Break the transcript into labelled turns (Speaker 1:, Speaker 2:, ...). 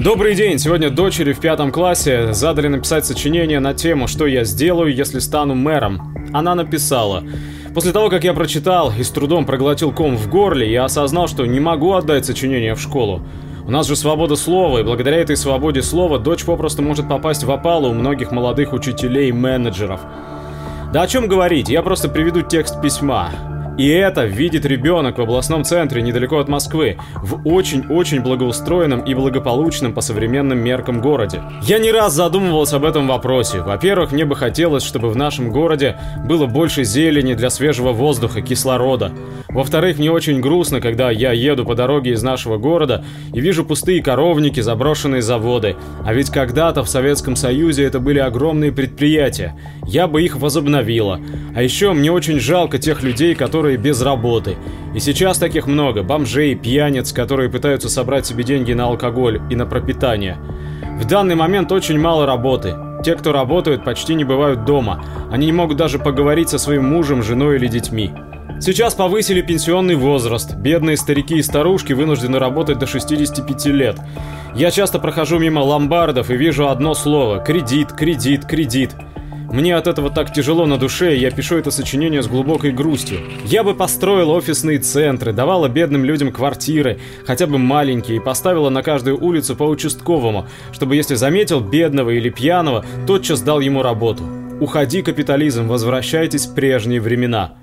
Speaker 1: Добрый день! Сегодня дочери в пятом классе задали написать сочинение на тему «Что я сделаю, если стану мэром?». Она написала После того, как я прочитал и с трудом проглотил ком в горле, я осознал, что не могу отдать сочинение в школу. У нас же свобода слова, и благодаря этой свободе слова дочь попросту может попасть в опалу у многих молодых учителей и менеджеров. Да о чем говорить, я просто приведу текст письма. И это видит ребенок в областном центре недалеко от Москвы, в очень-очень благоустроенном и благополучном по современным меркам городе. Я не раз задумывался об этом вопросе. Во-первых, мне бы хотелось, чтобы в нашем городе было больше зелени для свежего воздуха, кислорода. Во-вторых, мне очень грустно, когда я еду по дороге из нашего города и вижу пустые коровники, заброшенные заводы. А ведь когда-то в Советском Союзе это были огромные предприятия. Я бы их возобновила. А еще мне очень жалко тех людей, которые которые без работы. И сейчас таких много, бомжей, пьяниц, которые пытаются собрать себе деньги на алкоголь и на пропитание. В данный момент очень мало работы. Те, кто работают, почти не бывают дома. Они не могут даже поговорить со своим мужем, женой или детьми. Сейчас повысили пенсионный возраст. Бедные старики и старушки вынуждены работать до 65 лет. Я часто прохожу мимо ломбардов и вижу одно слово – кредит, кредит, кредит. Мне от этого так тяжело на душе, и я пишу это сочинение с глубокой грустью. Я бы построила офисные центры, давала бедным людям квартиры, хотя бы маленькие, и поставила на каждую улицу по участковому, чтобы если заметил бедного или пьяного, тотчас дал ему работу. Уходи, капитализм, возвращайтесь в прежние времена.